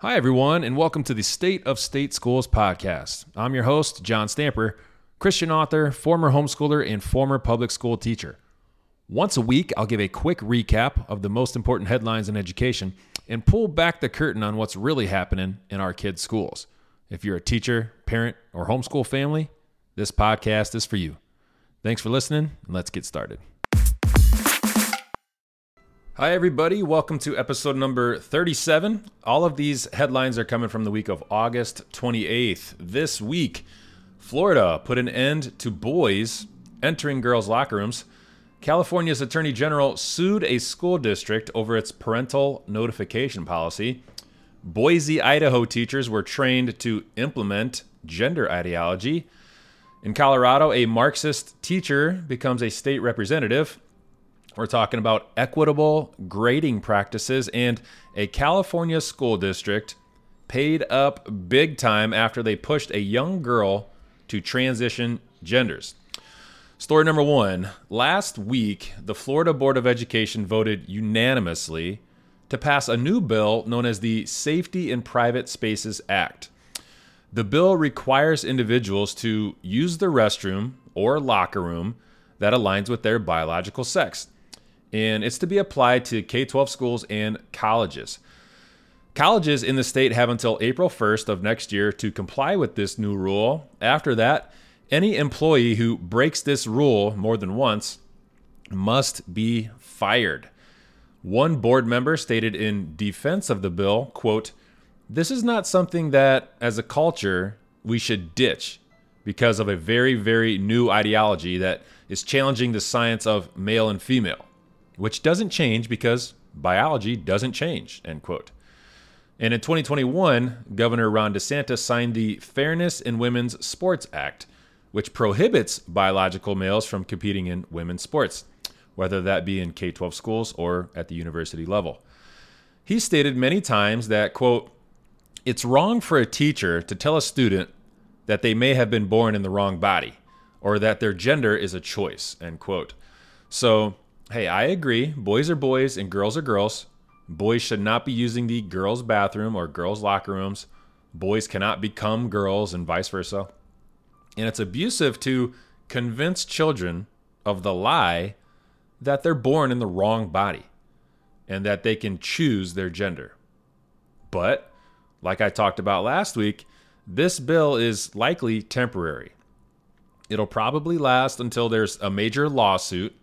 Hi, everyone, and welcome to the State of State Schools podcast. I'm your host, John Stamper, Christian author, former homeschooler, and former public school teacher. Once a week, I'll give a quick recap of the most important headlines in education and pull back the curtain on what's really happening in our kids' schools. If you're a teacher, parent, or homeschool family, this podcast is for you. Thanks for listening, and let's get started. Hi, everybody. Welcome to episode number 37. All of these headlines are coming from the week of August 28th. This week, Florida put an end to boys entering girls' locker rooms. California's Attorney General sued a school district over its parental notification policy. Boise, Idaho teachers were trained to implement gender ideology. In Colorado, a Marxist teacher becomes a state representative. We're talking about equitable grading practices, and a California school district paid up big time after they pushed a young girl to transition genders. Story number one Last week, the Florida Board of Education voted unanimously to pass a new bill known as the Safety in Private Spaces Act. The bill requires individuals to use the restroom or locker room that aligns with their biological sex and it's to be applied to K 12 schools and colleges. Colleges in the state have until April 1st of next year to comply with this new rule. After that, any employee who breaks this rule more than once must be fired. One board member stated in defense of the bill, quote, "This is not something that as a culture we should ditch because of a very very new ideology that is challenging the science of male and female which doesn't change because biology doesn't change, end quote. And in 2021, Governor Ron DeSantis signed the Fairness in Women's Sports Act, which prohibits biological males from competing in women's sports, whether that be in K 12 schools or at the university level. He stated many times that, quote, it's wrong for a teacher to tell a student that they may have been born in the wrong body or that their gender is a choice, end quote. So hey, I agree. Boys are boys and girls are girls. Boys should not be using the girls' bathroom or girls' locker rooms. Boys cannot become girls and vice versa. And it's abusive to convince children of the lie that they're born in the wrong body and that they can choose their gender. But, like I talked about last week, this bill is likely temporary. It'll probably last until there's a major lawsuit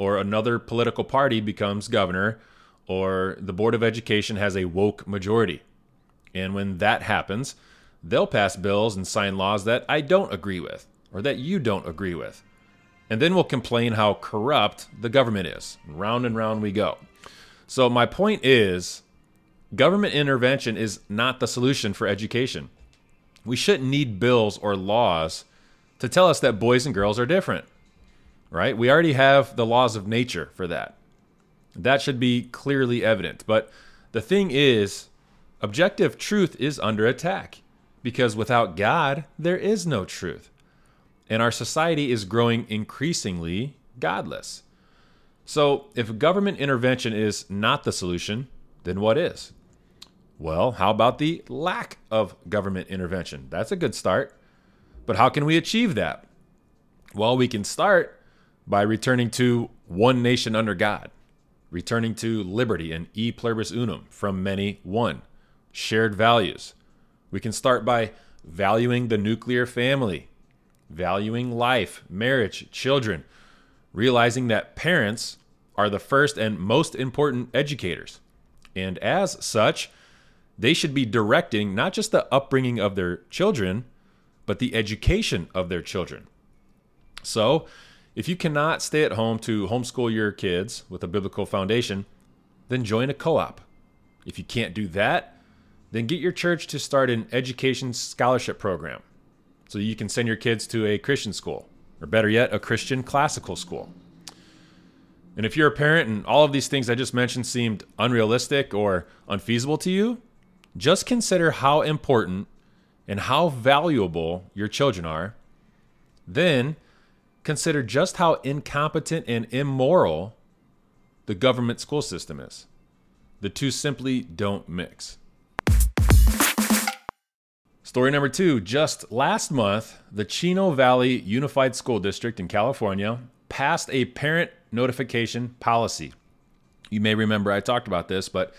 or another political party becomes governor, or the Board of Education has a woke majority. And when that happens, they'll pass bills and sign laws that I don't agree with, or that you don't agree with. And then we'll complain how corrupt the government is. Round and round we go. So, my point is government intervention is not the solution for education. We shouldn't need bills or laws to tell us that boys and girls are different right? We already have the laws of nature for that. That should be clearly evident. But the thing is, objective truth is under attack because without God, there is no truth. And our society is growing increasingly godless. So, if government intervention is not the solution, then what is? Well, how about the lack of government intervention? That's a good start. But how can we achieve that? Well, we can start by returning to one nation under God, returning to liberty and e pluribus unum, from many one, shared values. We can start by valuing the nuclear family, valuing life, marriage, children, realizing that parents are the first and most important educators. And as such, they should be directing not just the upbringing of their children, but the education of their children. So, if you cannot stay at home to homeschool your kids with a biblical foundation, then join a co op. If you can't do that, then get your church to start an education scholarship program so you can send your kids to a Christian school, or better yet, a Christian classical school. And if you're a parent and all of these things I just mentioned seemed unrealistic or unfeasible to you, just consider how important and how valuable your children are. Then consider just how incompetent and immoral the government school system is. The two simply don't mix. Story number two just last month, the Chino Valley Unified School District in California passed a parent notification policy. You may remember I talked about this, but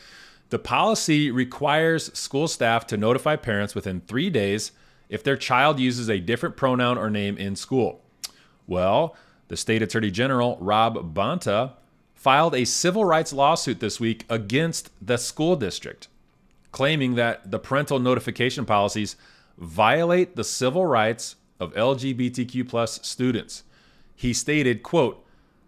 the policy requires school staff to notify parents within three days if their child uses a different pronoun or name in school. Well, the state attorney general, Rob Bonta, filed a civil rights lawsuit this week against the school district, claiming that the parental notification policies violate the civil rights of LGBTQ plus students. He stated, quote,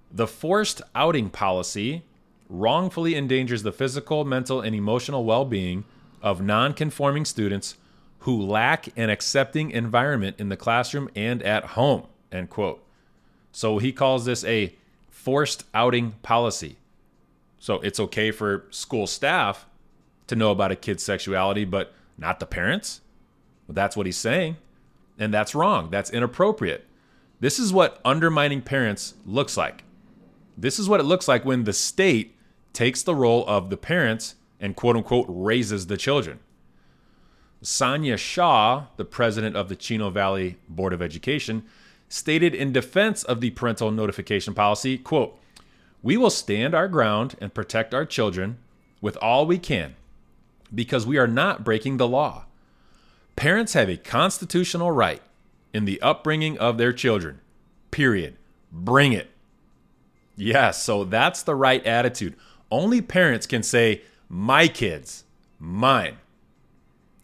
the forced outing policy wrongfully endangers the physical, mental, and emotional well-being of non-conforming students who lack an accepting environment in the classroom and at home, end quote. So he calls this a forced outing policy. So it's okay for school staff to know about a kid's sexuality, but not the parents? Well, that's what he's saying. And that's wrong. That's inappropriate. This is what undermining parents looks like. This is what it looks like when the state takes the role of the parents and quote unquote raises the children. Sonja Shaw, the president of the Chino Valley Board of Education, stated in defense of the parental notification policy, quote, "We will stand our ground and protect our children with all we can because we are not breaking the law. Parents have a constitutional right in the upbringing of their children. Period. Bring it." Yes, so that's the right attitude. Only parents can say, "My kids, mine."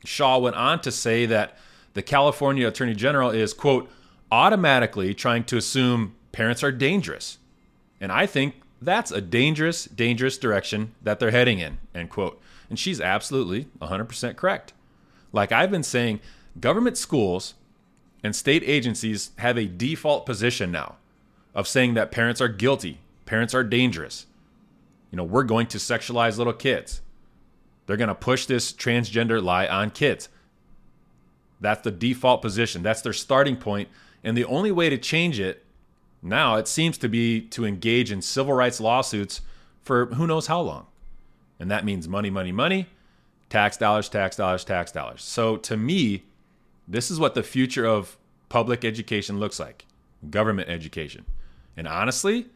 Shaw went on to say that the California Attorney General is, quote, automatically trying to assume parents are dangerous. And I think that's a dangerous, dangerous direction that they're heading in, end quote. And she's absolutely 100% correct. Like I've been saying, government schools and state agencies have a default position now of saying that parents are guilty, parents are dangerous. You know, we're going to sexualize little kids. They're going to push this transgender lie on kids. That's the default position. That's their starting point and the only way to change it now, it seems to be to engage in civil rights lawsuits for who knows how long. And that means money, money, money, tax dollars, tax dollars, tax dollars. So to me, this is what the future of public education looks like government education. And honestly,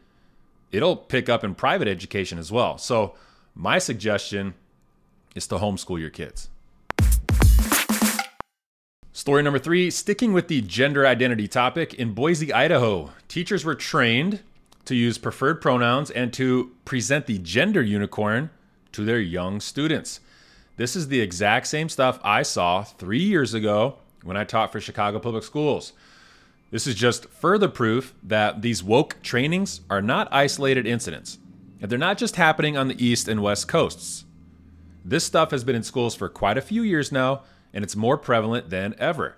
it'll pick up in private education as well. So my suggestion is to homeschool your kids. Story number three sticking with the gender identity topic, in Boise, Idaho, teachers were trained to use preferred pronouns and to present the gender unicorn to their young students. This is the exact same stuff I saw three years ago when I taught for Chicago Public Schools. This is just further proof that these woke trainings are not isolated incidents, and they're not just happening on the East and West coasts. This stuff has been in schools for quite a few years now and it's more prevalent than ever.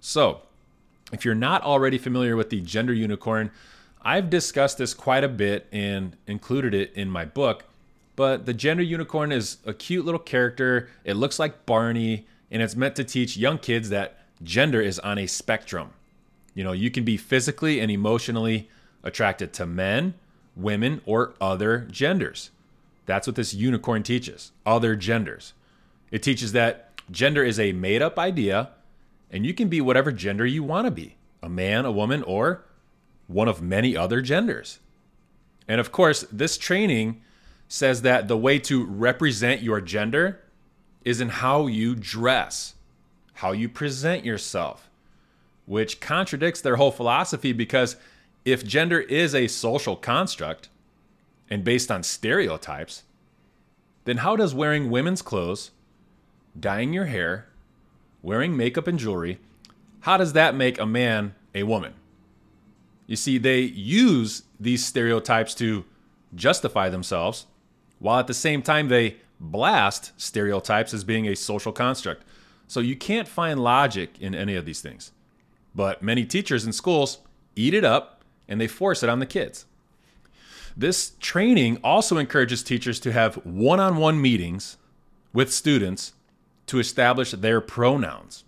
So, if you're not already familiar with the gender unicorn, I've discussed this quite a bit and included it in my book. But the gender unicorn is a cute little character. It looks like Barney, and it's meant to teach young kids that gender is on a spectrum. You know, you can be physically and emotionally attracted to men, women, or other genders. That's what this unicorn teaches other genders. It teaches that Gender is a made up idea, and you can be whatever gender you want to be a man, a woman, or one of many other genders. And of course, this training says that the way to represent your gender is in how you dress, how you present yourself, which contradicts their whole philosophy because if gender is a social construct and based on stereotypes, then how does wearing women's clothes dyeing your hair, wearing makeup and jewelry, how does that make a man a woman? You see, they use these stereotypes to justify themselves, while at the same time they blast stereotypes as being a social construct. So you can't find logic in any of these things. But many teachers in schools eat it up and they force it on the kids. This training also encourages teachers to have one on one meetings with students to establish their pronouns.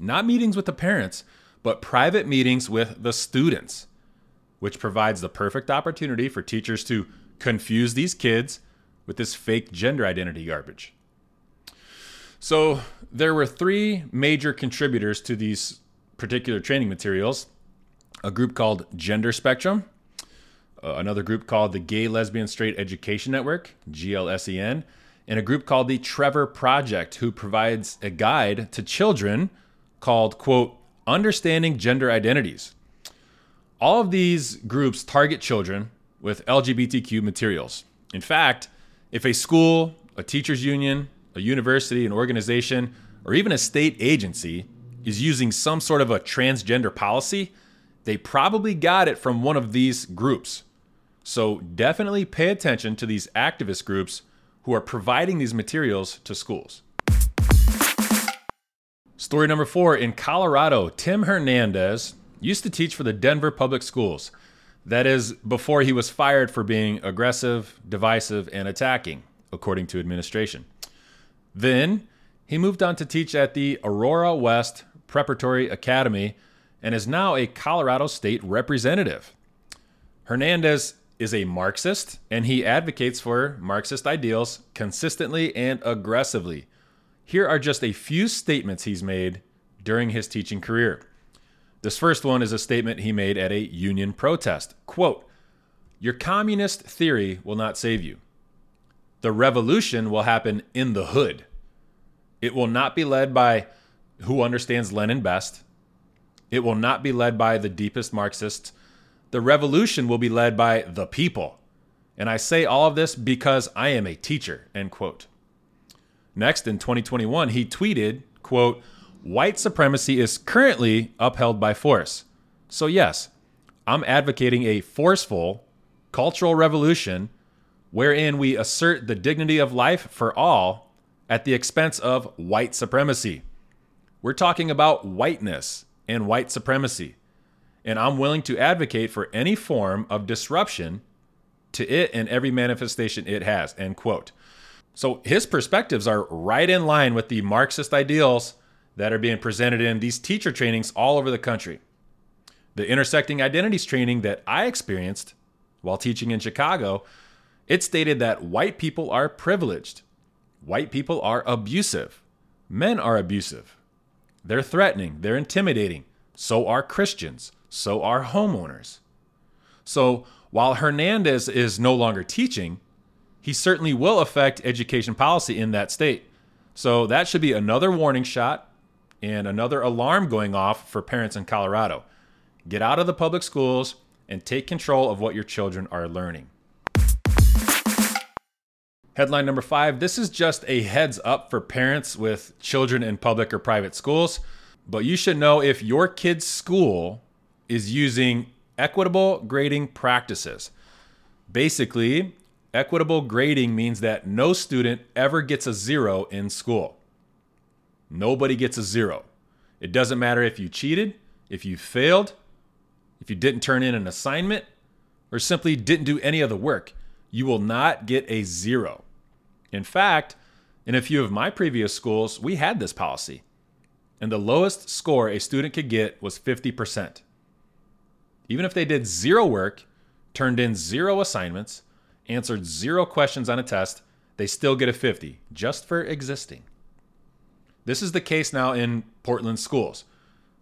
Not meetings with the parents, but private meetings with the students, which provides the perfect opportunity for teachers to confuse these kids with this fake gender identity garbage. So there were three major contributors to these particular training materials a group called Gender Spectrum, uh, another group called the Gay Lesbian Straight Education Network, GLSEN, and a group called the Trevor Project, who provides a guide to children called, quote, Understanding Gender Identities. All of these groups target children with LGBTQ materials. In fact, if a school, a teachers union, a university, an organization, or even a state agency is using some sort of a transgender policy, they probably got it from one of these groups. So definitely pay attention to these activist groups who are providing these materials to schools. Story number four in Colorado, Tim Hernandez used to teach for the Denver Public Schools. That is, before he was fired for being aggressive, divisive, and attacking, according to administration. Then he moved on to teach at the Aurora West Preparatory Academy and is now a Colorado State representative. Hernandez is a Marxist and he advocates for Marxist ideals consistently and aggressively. Here are just a few statements he's made during his teaching career. This first one is a statement he made at a union protest. Quote, Your communist theory will not save you. The revolution will happen in the hood. It will not be led by who understands Lenin best. It will not be led by the deepest Marxists. The revolution will be led by the people. And I say all of this because I am a teacher, end quote. Next, in 2021, he tweeted, quote, white supremacy is currently upheld by force. So yes, I'm advocating a forceful cultural revolution wherein we assert the dignity of life for all at the expense of white supremacy. We're talking about whiteness and white supremacy. And I'm willing to advocate for any form of disruption to it and every manifestation it has. End quote. So his perspectives are right in line with the Marxist ideals that are being presented in these teacher trainings all over the country. The intersecting identities training that I experienced while teaching in Chicago, it stated that white people are privileged, white people are abusive, men are abusive, they're threatening, they're intimidating. So are Christians, so are homeowners. So while Hernandez is no longer teaching, he certainly will affect education policy in that state. So that should be another warning shot and another alarm going off for parents in Colorado. Get out of the public schools and take control of what your children are learning. Headline number five this is just a heads up for parents with children in public or private schools, but you should know if your kid's school is using equitable grading practices. Basically, equitable grading means that no student ever gets a zero in school. Nobody gets a zero. It doesn't matter if you cheated, if you failed, if you didn't turn in an assignment, or simply didn't do any of the work. You will not get a zero. In fact, in a few of my previous schools, we had this policy. And the lowest score a student could get was 50%. Even if they did zero work, turned in zero assignments, answered zero questions on a test, they still get a 50 just for existing. This is the case now in Portland schools,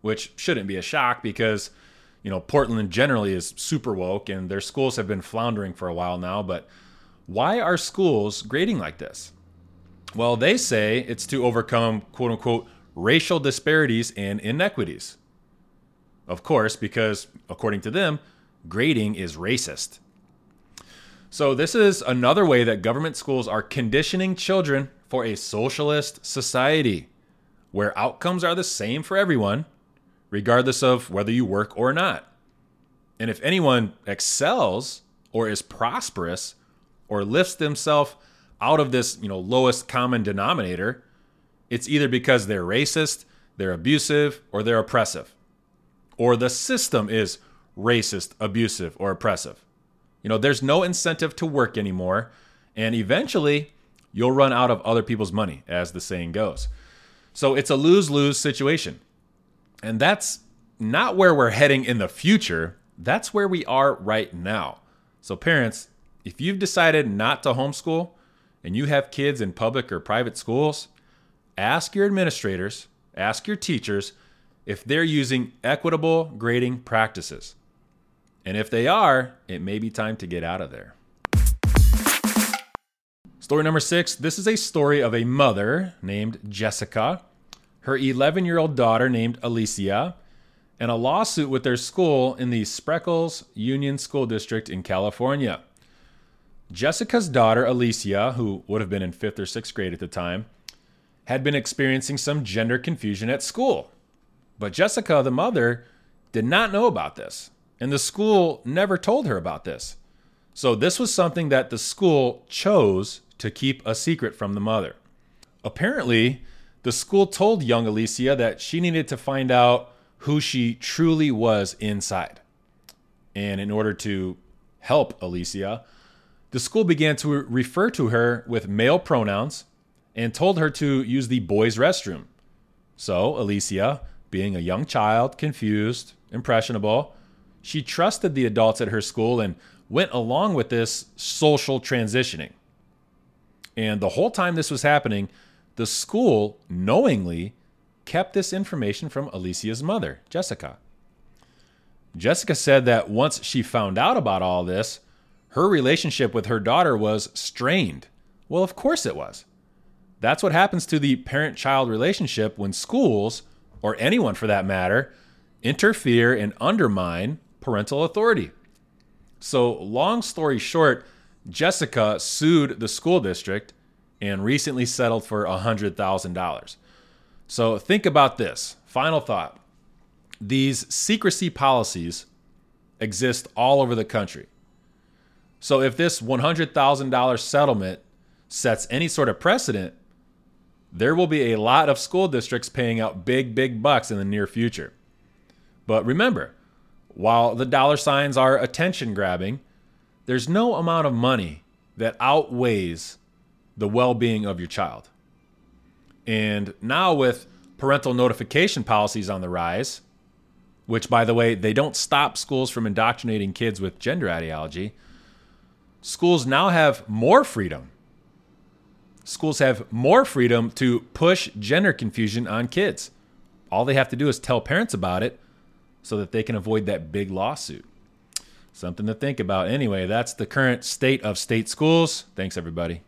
which shouldn't be a shock because, you know, Portland generally is super woke and their schools have been floundering for a while now, but why are schools grading like this? Well, they say it's to overcome quote unquote racial disparities and inequities. Of course, because according to them, grading is racist. So, this is another way that government schools are conditioning children for a socialist society where outcomes are the same for everyone, regardless of whether you work or not. And if anyone excels or is prosperous, or lifts themselves out of this, you know, lowest common denominator, it's either because they're racist, they're abusive, or they're oppressive. Or the system is racist, abusive, or oppressive. You know, there's no incentive to work anymore, and eventually you'll run out of other people's money, as the saying goes. So it's a lose lose situation. And that's not where we're heading in the future. That's where we are right now. So, parents, if you've decided not to homeschool and you have kids in public or private schools, ask your administrators, ask your teachers if they're using equitable grading practices. And if they are, it may be time to get out of there. Story number six this is a story of a mother named Jessica, her 11 year old daughter named Alicia, and a lawsuit with their school in the Spreckels Union School District in California. Jessica's daughter, Alicia, who would have been in fifth or sixth grade at the time, had been experiencing some gender confusion at school. But Jessica, the mother, did not know about this, and the school never told her about this. So, this was something that the school chose to keep a secret from the mother. Apparently, the school told young Alicia that she needed to find out who she truly was inside. And in order to help Alicia, the school began to refer to her with male pronouns and told her to use the boys' restroom. So, Alicia, being a young child, confused, impressionable, she trusted the adults at her school and went along with this social transitioning. And the whole time this was happening, the school knowingly kept this information from Alicia's mother, Jessica. Jessica said that once she found out about all this, her relationship with her daughter was strained. Well, of course it was. That's what happens to the parent child relationship when schools, or anyone for that matter, interfere and undermine parental authority. So, long story short, Jessica sued the school district and recently settled for $100,000. So, think about this. Final thought these secrecy policies exist all over the country. So, if this $100,000 settlement sets any sort of precedent, there will be a lot of school districts paying out big, big bucks in the near future. But remember, while the dollar signs are attention grabbing, there's no amount of money that outweighs the well being of your child. And now, with parental notification policies on the rise, which, by the way, they don't stop schools from indoctrinating kids with gender ideology, schools now have more freedom schools have more freedom to push gender confusion on kids. All they have to do is tell parents about it so that they can avoid that big lawsuit. Something to think about. Anyway, that's the current state of state schools. Thanks, everybody.